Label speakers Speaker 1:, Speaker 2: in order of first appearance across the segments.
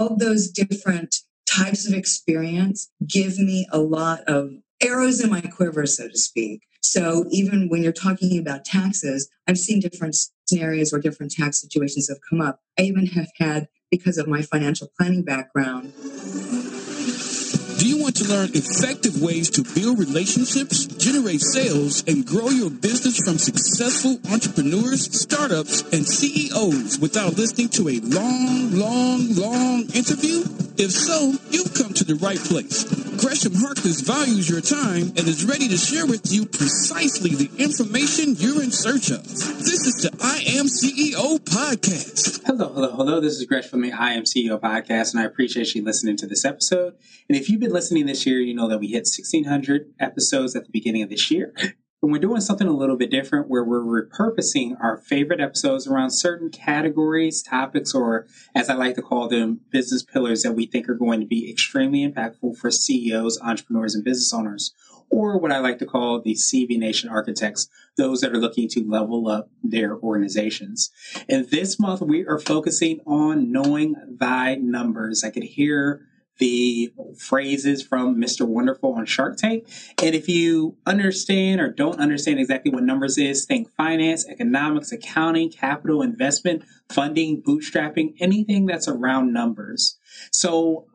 Speaker 1: all those different types of experience give me a lot of arrows in my quiver, so to speak. So even when you're talking about taxes, I've seen different scenarios or different tax situations have come up. I even have had, because of my financial planning background,
Speaker 2: to learn effective ways to build relationships, generate sales, and grow your business from successful entrepreneurs, startups, and CEOs without listening to a long, long, long interview? If so, you've come to the right place. Gresham Harkless values your time and is ready to share with you precisely the information you're in search of. This is the I Am CEO podcast.
Speaker 3: Hello, hello, hello. This is Gresham from the I Am CEO podcast, and I appreciate you listening to this episode. And if you've been listening this year, you know that we hit 1,600 episodes at the beginning of this year. We're doing something a little bit different where we're repurposing our favorite episodes around certain categories, topics, or as I like to call them, business pillars that we think are going to be extremely impactful for CEOs, entrepreneurs, and business owners, or what I like to call the CB Nation architects, those that are looking to level up their organizations. And this month we are focusing on knowing thy numbers. I could hear the phrases from Mr. Wonderful on Shark Tank. And if you understand or don't understand exactly what numbers is, think finance, economics, accounting, capital, investment, funding, bootstrapping, anything that's around numbers. So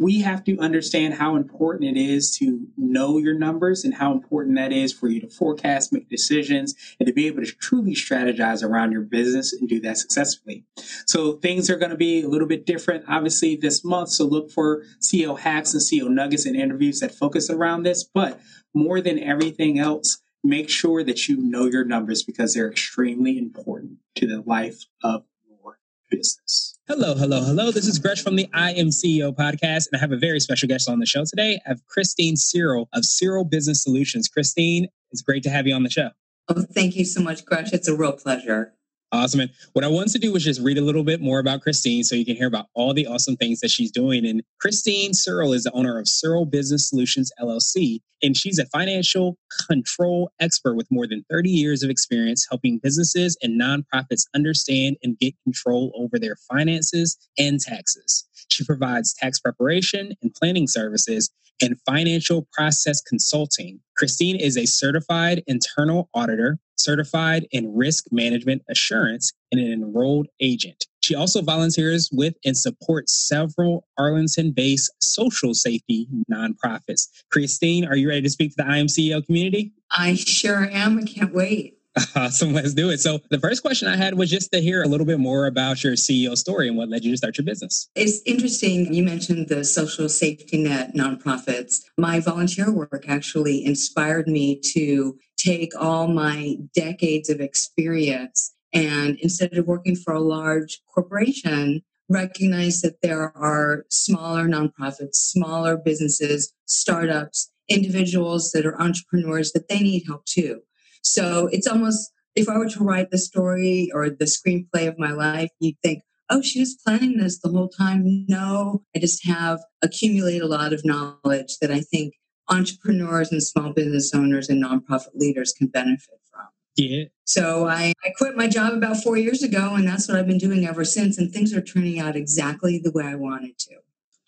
Speaker 3: we have to understand how important it is to know your numbers and how important that is for you to forecast, make decisions, and to be able to truly strategize around your business and do that successfully. So things are going to be a little bit different, obviously, this month. So look for CEO hacks and CEO nuggets and interviews that focus around this. But more than everything else, make sure that you know your numbers because they're extremely important to the life of your business.
Speaker 4: Hello, hello, hello. This is Gresh from the I Am CEO podcast, and I have a very special guest on the show today. I have Christine Searle of Searle Business Solutions. Christine, it's great to have you on the show.
Speaker 1: Oh, thank you so much, Gresh. It's a real pleasure.
Speaker 4: Awesome. And what I wanted to do was just read a little bit more about Christine so you can hear about all the awesome things that she's doing. And Christine Searle is the owner of Searle Business Solutions LLC. And she's a financial control expert with more than 30 years of experience helping businesses and nonprofits understand and get control over their finances and taxes. She provides tax preparation and planning services and financial process consulting. Christine is a certified internal auditor certified in risk management assurance, and an enrolled agent. She also volunteers with and supports several Arlington based social safety nonprofits. Christine, are you ready to speak to the IMCEO community?
Speaker 1: I sure am. I can't wait.
Speaker 4: Awesome. Let's do it. So, the first question I had was just to hear a little bit more about your CEO story and what led you to start your business.
Speaker 1: It's interesting. You mentioned the social safety net nonprofits. My volunteer work actually inspired me to take all my decades of experience and instead of working for a large corporation, recognize that there are smaller nonprofits, smaller businesses, startups, individuals that are entrepreneurs that they need help too. So it's almost, if I were to write the story or the screenplay of my life, you'd think, oh, she was planning this the whole time. No, I just have accumulated a lot of knowledge that I think entrepreneurs and small business owners and nonprofit leaders can benefit from.
Speaker 4: Yeah.
Speaker 1: So I, I quit my job about four years ago, and that's what I've been doing ever since. And things are turning out exactly the way I wanted to.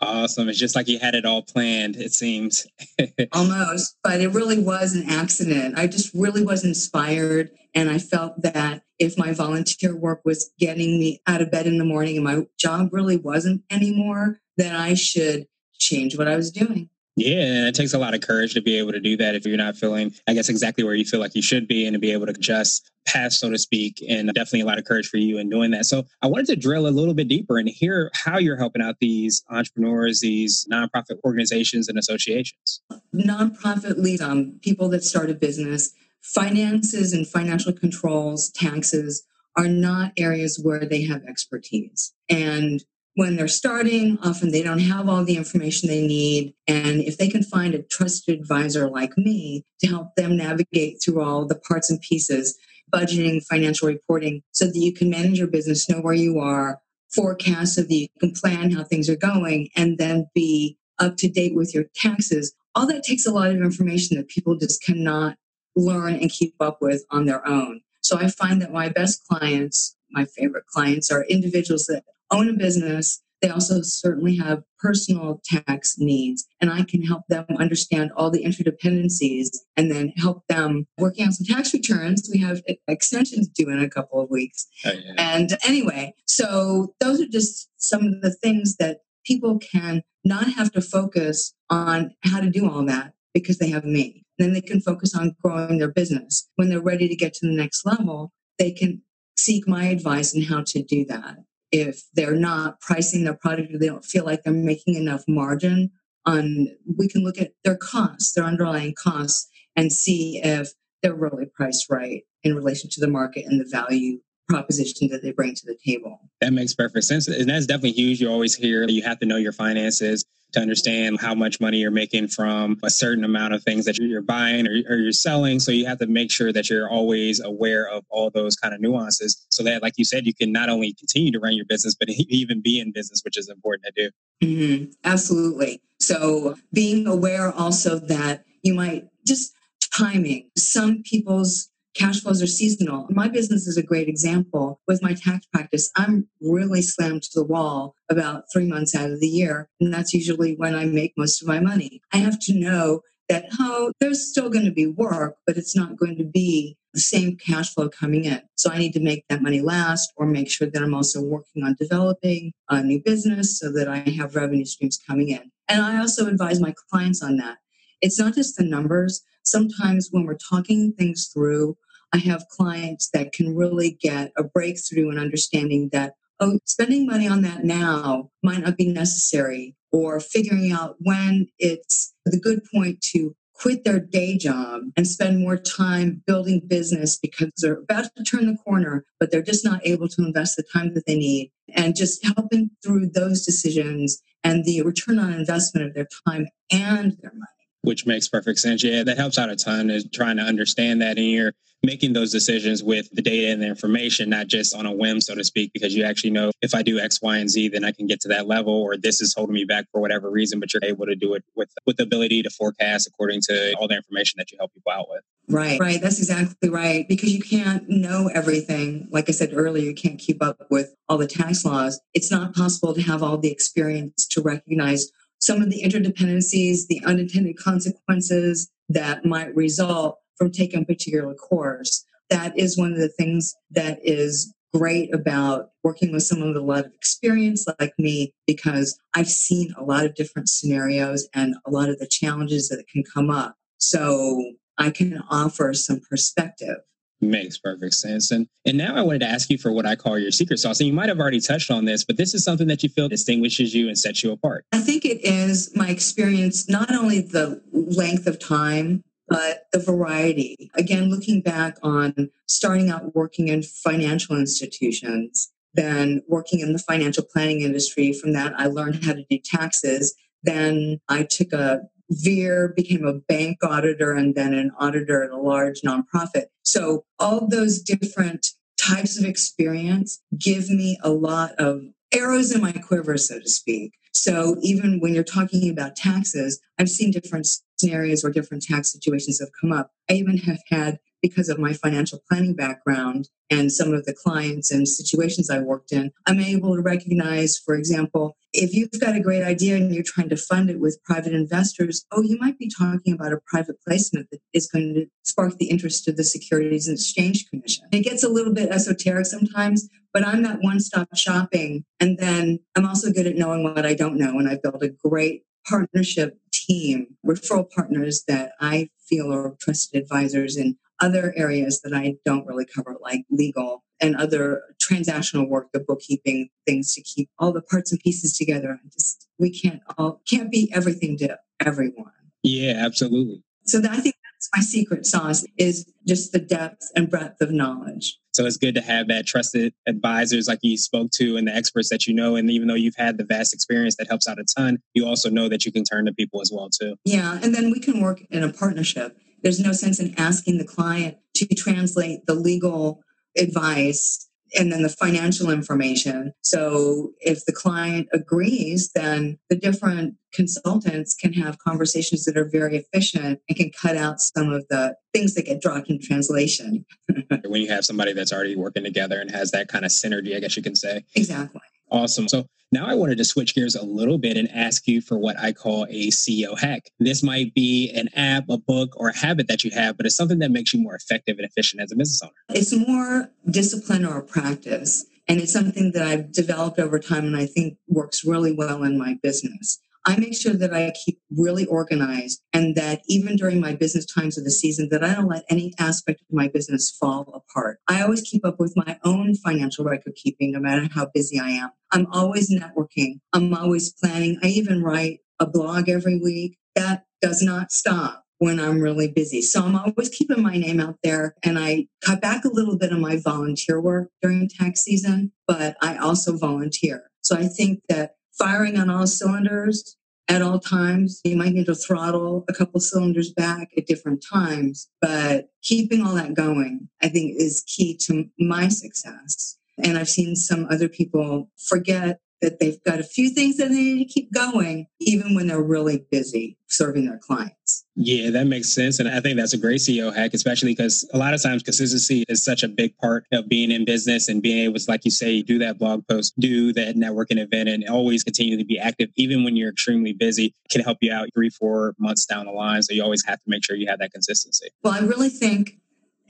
Speaker 4: Awesome. It's just like you had it all planned, it seems.
Speaker 1: Almost, but it really was an accident. I just really was inspired. And I felt that if my volunteer work was getting me out of bed in the morning and my job really wasn't anymore, then I should change what I was doing.
Speaker 4: Yeah, and it takes a lot of courage to be able to do that if you're not feeling, I guess, exactly where you feel like you should be and to be able to just pass, so to speak. And definitely a lot of courage for you in doing that. So I wanted to drill a little bit deeper and hear how you're helping out these entrepreneurs, these nonprofit organizations and associations.
Speaker 1: Nonprofit lead um, people that start a business, finances and financial controls, taxes are not areas where they have expertise. And when they're starting, often they don't have all the information they need. And if they can find a trusted advisor like me to help them navigate through all the parts and pieces, budgeting, financial reporting, so that you can manage your business, know where you are, forecast so that you can plan how things are going, and then be up to date with your taxes. All that takes a lot of information that people just cannot learn and keep up with on their own. So I find that my best clients, my favorite clients, are individuals that own a business. They also certainly have personal tax needs, and I can help them understand all the interdependencies and then help them working on some tax returns. We have extensions due in a couple of weeks. Oh, yeah. And anyway, so those are just some of the things that people can not have to focus on how to do all that because they have me. Then they can focus on growing their business. When they're ready to get to the next level, they can seek my advice on how to do that. If they're not pricing their product or they don't feel like they're making enough margin on, we can look at their costs, their underlying costs, and see if they're really priced right in relation to the market and the value proposition that they bring to the table.
Speaker 4: That makes perfect sense. And that's definitely huge. You always hear you have to know your finances to understand how much money you're making from a certain amount of things that you're buying or, or, you're selling. So you have to make sure that you're always aware of all those kind of nuances so that, like you said, you can not only continue to run your business, but even be in business, which is important to
Speaker 1: do. Mm-hmm. Absolutely. So being aware also that you might just timing. Some people's cash flows are seasonal. My business is a great example. With my tax practice, I'm really slammed to the wall about three months out of the year. And that's usually when I make most of my money. I have to know that, oh, there's still going to be work, but it's not going to be the same cash flow coming in. So I need to make that money last or make sure that I'm also working on developing a new business so that I have revenue streams coming in. And I also advise my clients on that. It's not just the numbers. Sometimes when we're talking things through, I have clients that can really get a breakthrough in understanding that, oh, spending money on that now might not be necessary, or figuring out when it's the good point to quit their day job and spend more time building business because they're about to turn the corner, but they're just not able to invest the time that they need. And just helping through those decisions and the return on investment of their time and their money
Speaker 4: which makes perfect sense. Yeah, that helps out a ton is trying to understand that and you're making those decisions with the data and the information, not just on a whim, so to speak, because you actually know if I do X, Y, and Z, then I can get to that level, or this is holding me back for whatever reason, but you're able to do it with with the ability to forecast according to all the information that you help people out with.
Speaker 1: Right, right. That's exactly right. Because you can't know everything. Like I said earlier, you can't keep up with all the tax laws. It's not possible to have all the experience to recognize some of the interdependencies, the unintended consequences that might result from taking a particular course. That is one of the things that is great about working with someone with a lot of experience like me because I've seen a lot of different scenarios and a lot of the challenges that can come up. So I can offer some perspective
Speaker 4: Makes perfect sense. And and now I wanted to ask you for what I call your secret sauce. And you might have already touched on this, but this is something that you feel distinguishes you and sets you apart.
Speaker 1: I think it is my experience, not only the length of time, but the variety. Again, looking back on starting out working in financial institutions, then working in the financial planning industry. From that, I learned how to do taxes. Then I took a veer, became a bank auditor, and then an auditor at a large nonprofit. So all those different types of experience give me a lot of arrows in my quiver, so to speak. So even when you're talking about taxes, I've seen different scenarios where different tax situations have come up. I even have had because of my financial planning background and some of the clients and situations I worked in, I'm able to recognize, for example, if you've got a great idea and you're trying to fund it with private investors, oh, you might be talking about a private placement that is going to spark the interest of the Securities and Exchange Commission. It gets a little bit esoteric sometimes, but I'm that one stop shopping. And then I'm also good at knowing what I don't know. And I've built a great partnership team, referral partners that I feel are trusted advisors in other areas that I don't really cover, like legal and other transactional work, the bookkeeping things to keep all the parts and pieces together. I just we can't all can't be everything to everyone.
Speaker 4: Yeah, absolutely.
Speaker 1: So that, I think my secret sauce is just the depth and breadth of knowledge.
Speaker 4: So it's good to have that trusted advisors like you spoke to and the experts that you know. And even though you've had the vast experience that helps out a ton, you also know that you can turn to people as well too.
Speaker 1: Yeah. And then we can work in a partnership. There's no sense in asking the client to translate the legal advice and then the financial information. So if the client agrees, then the different consultants can have conversations that are very efficient and can cut out some of the things that get dropped in translation.
Speaker 4: when you have somebody that's already working together and has that kind of synergy, I guess you can say.
Speaker 1: Exactly.
Speaker 4: Awesome. So now I wanted to switch gears a little bit and ask you for what I call a CEO hack. This might be an app, a book, or a habit that you have, but it's something that makes you more effective and efficient as a business owner.
Speaker 1: It's more discipline or practice. And it's something that I've developed over time and I think works really well in my business. I make sure that I keep really organized and that even during my business times of the season that I don't let any aspect of my business fall apart. I always keep up with my own financial record keeping no matter how busy I am. I'm always networking. I'm always planning. I even write a blog every week. That does not stop when I'm really busy. So I'm always keeping my name out there and I cut back a little bit of my volunteer work during tax season, but I also volunteer. So I think that firing on all cylinders at all times. You might need to throttle a couple cylinders back at different times, but keeping all that going, I think, is key to my success. And I've seen some other people forget that they've got a few things that they need to keep going, even when they're really busy serving their clients.
Speaker 4: Yeah, that makes sense. And I think that's a great CEO hack, especially because a lot of times consistency is such a big part of being in business and being able to, like you say, do that blog post, do that networking event, and always continue to be active, even when you're extremely busy, can help you out three, four months down the line. So you always have to make sure you have that consistency.
Speaker 1: Well, I really think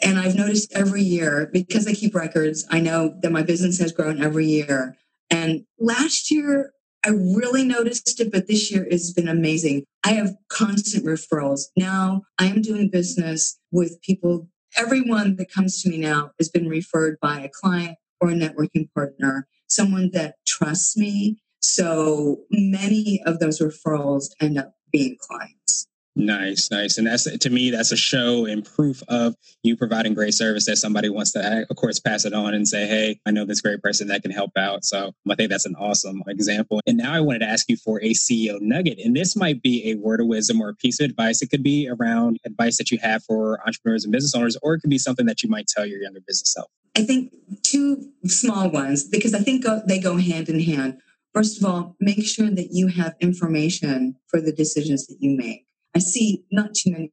Speaker 1: and I've noticed every year because I keep records, I know that my business has grown every year. And last year, I really noticed it, but this year has been amazing. I have constant referrals. Now I am doing business with people. Everyone that comes to me now has been referred by a client or a networking partner, someone that trusts me. So many of those referrals end up being clients.
Speaker 4: Nice, nice. And that's to me, that's a show and proof of you providing great service that somebody wants to, of course, pass it on and say, Hey, I know this great person that can help out. So I think that's an awesome example. And now I wanted to ask you for a CEO nugget. And this might be a word of wisdom or a piece of advice. It could be around advice that you have for entrepreneurs and business owners, or it could be something that you might tell your younger business self.
Speaker 1: I think two small ones, because I think they go hand in hand. First of all, make sure that you have information for the decisions that you make. I see not too many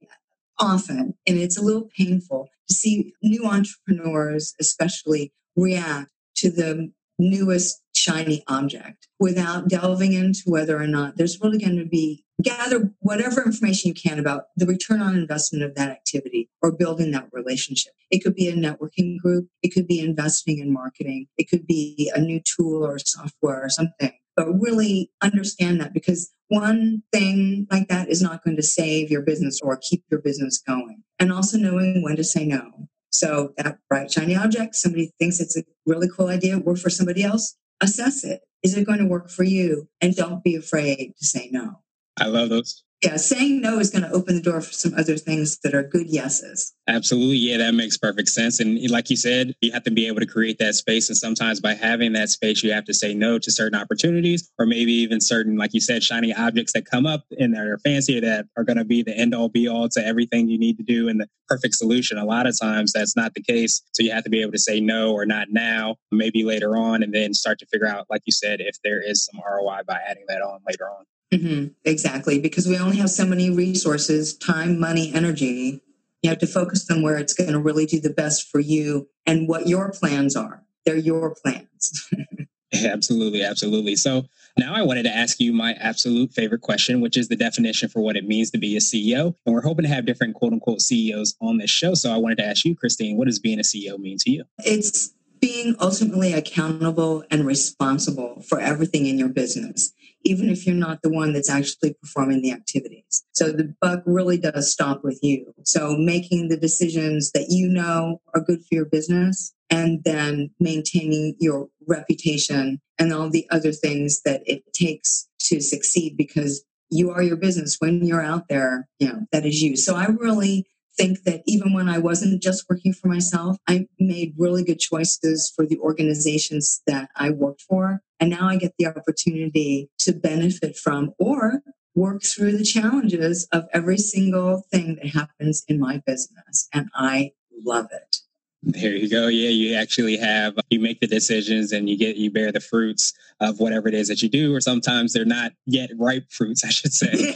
Speaker 1: often, and it's a little painful to see new entrepreneurs, especially, react to the newest shiny object without delving into whether or not there's really going to be gather whatever information you can about the return on investment of that activity or building that relationship. It could be a networking group, it could be investing in marketing, it could be a new tool or software or something but really understand that because one thing like that is not going to save your business or keep your business going. And also knowing when to say no. So that bright, shiny object, somebody thinks it's a really cool idea, work for somebody else, assess it. Is it going to work for you? And don't be afraid to say no.
Speaker 4: I love those
Speaker 1: yeah, saying no is going to open the door for some other things that are good yeses.
Speaker 4: Absolutely. Yeah, that makes perfect sense. And like you said, you have to be able to create that space. And sometimes by having that space, you have to say no to certain opportunities or maybe even certain, like you said, shiny objects that come up and that are fancy that are going to be the end all be all to everything you need to do and the perfect solution. A lot of times that's not the case. So you have to be able to say no or not now, maybe later on, and then start to figure out, like you said, if there is some ROI by adding that on later on.
Speaker 1: Mm-hmm. Exactly, because we only have so many resources time, money, energy. You have to focus them where it's going to really do the best for you and what your plans are. They're your plans.
Speaker 4: absolutely, absolutely. So now I wanted to ask you my absolute favorite question, which is the definition for what it means to be a CEO. And we're hoping to have different quote unquote CEOs on this show. So I wanted to ask you, Christine, what does being a CEO mean to you?
Speaker 1: It's being ultimately accountable and responsible for everything in your business even if you're not the one that's actually performing the activities. So the buck really does stop with you. So making the decisions that you know are good for your business and then maintaining your reputation and all the other things that it takes to succeed because you are your business when you're out there, you know, that is you. So I really think that even when I wasn't just working for myself, I made really good choices for the organizations that I worked for. And now I get the opportunity to benefit from or work through the challenges of every single thing that happens in my business. And I love it.
Speaker 4: There you go. Yeah, you actually have you make the decisions and you get you bear the fruits of whatever it is that you do, or sometimes they're not yet ripe fruits, I should say.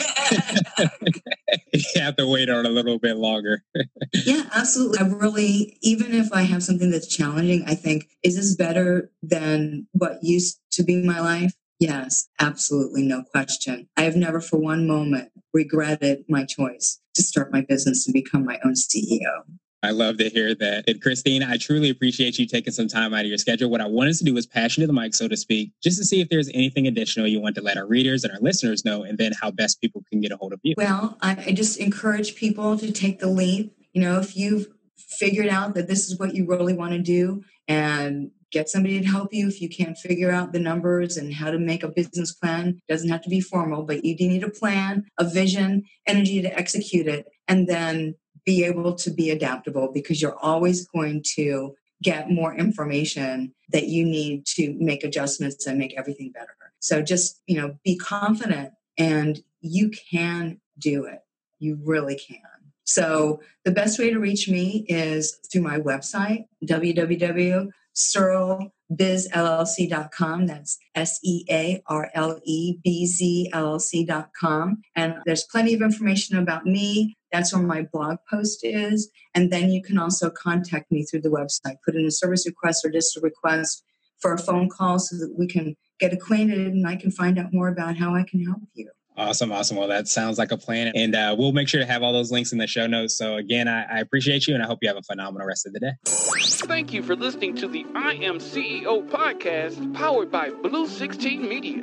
Speaker 4: you have to wait on a little bit longer.
Speaker 1: yeah, absolutely. I really, even if I have something that's challenging, I think, is this better than what used to be my life? Yes, absolutely, no question. I have never for one moment regretted my choice to start my business and become my own CEO.
Speaker 4: I love to hear that. And Christine, I truly appreciate you taking some time out of your schedule. What I wanted to do was pass you to the mic, so to speak, just to see if there's anything additional you want to let our readers and our listeners know, and then how best people can get a hold of you.
Speaker 1: Well, I, I just encourage people to take the leap. You know, if you've figured out that this is what you really want to do and get somebody to help you if you can't figure out the numbers and how to make a business plan it doesn't have to be formal but you do need a plan a vision energy to execute it and then be able to be adaptable because you're always going to get more information that you need to make adjustments and make everything better. So just, you know, be confident and you can do it. You really can. So the best way to reach me is through my website, www.searlebizllc.com. That's S E A R L E B Z L L C.com. And there's plenty of information about me, that's where my blog post is. And then you can also contact me through the website, put in a service request or just a request for a phone call so that we can get acquainted and I can find out more about how I can help you.
Speaker 4: Awesome, awesome. Well, that sounds like a plan. And uh, we'll make sure to have all those links in the show notes. So, again, I, I, appreciate you and I hope you have a phenomenal rest of the day.
Speaker 5: Thank you for listening to the I Am CEO podcast powered by Blue 16 Media.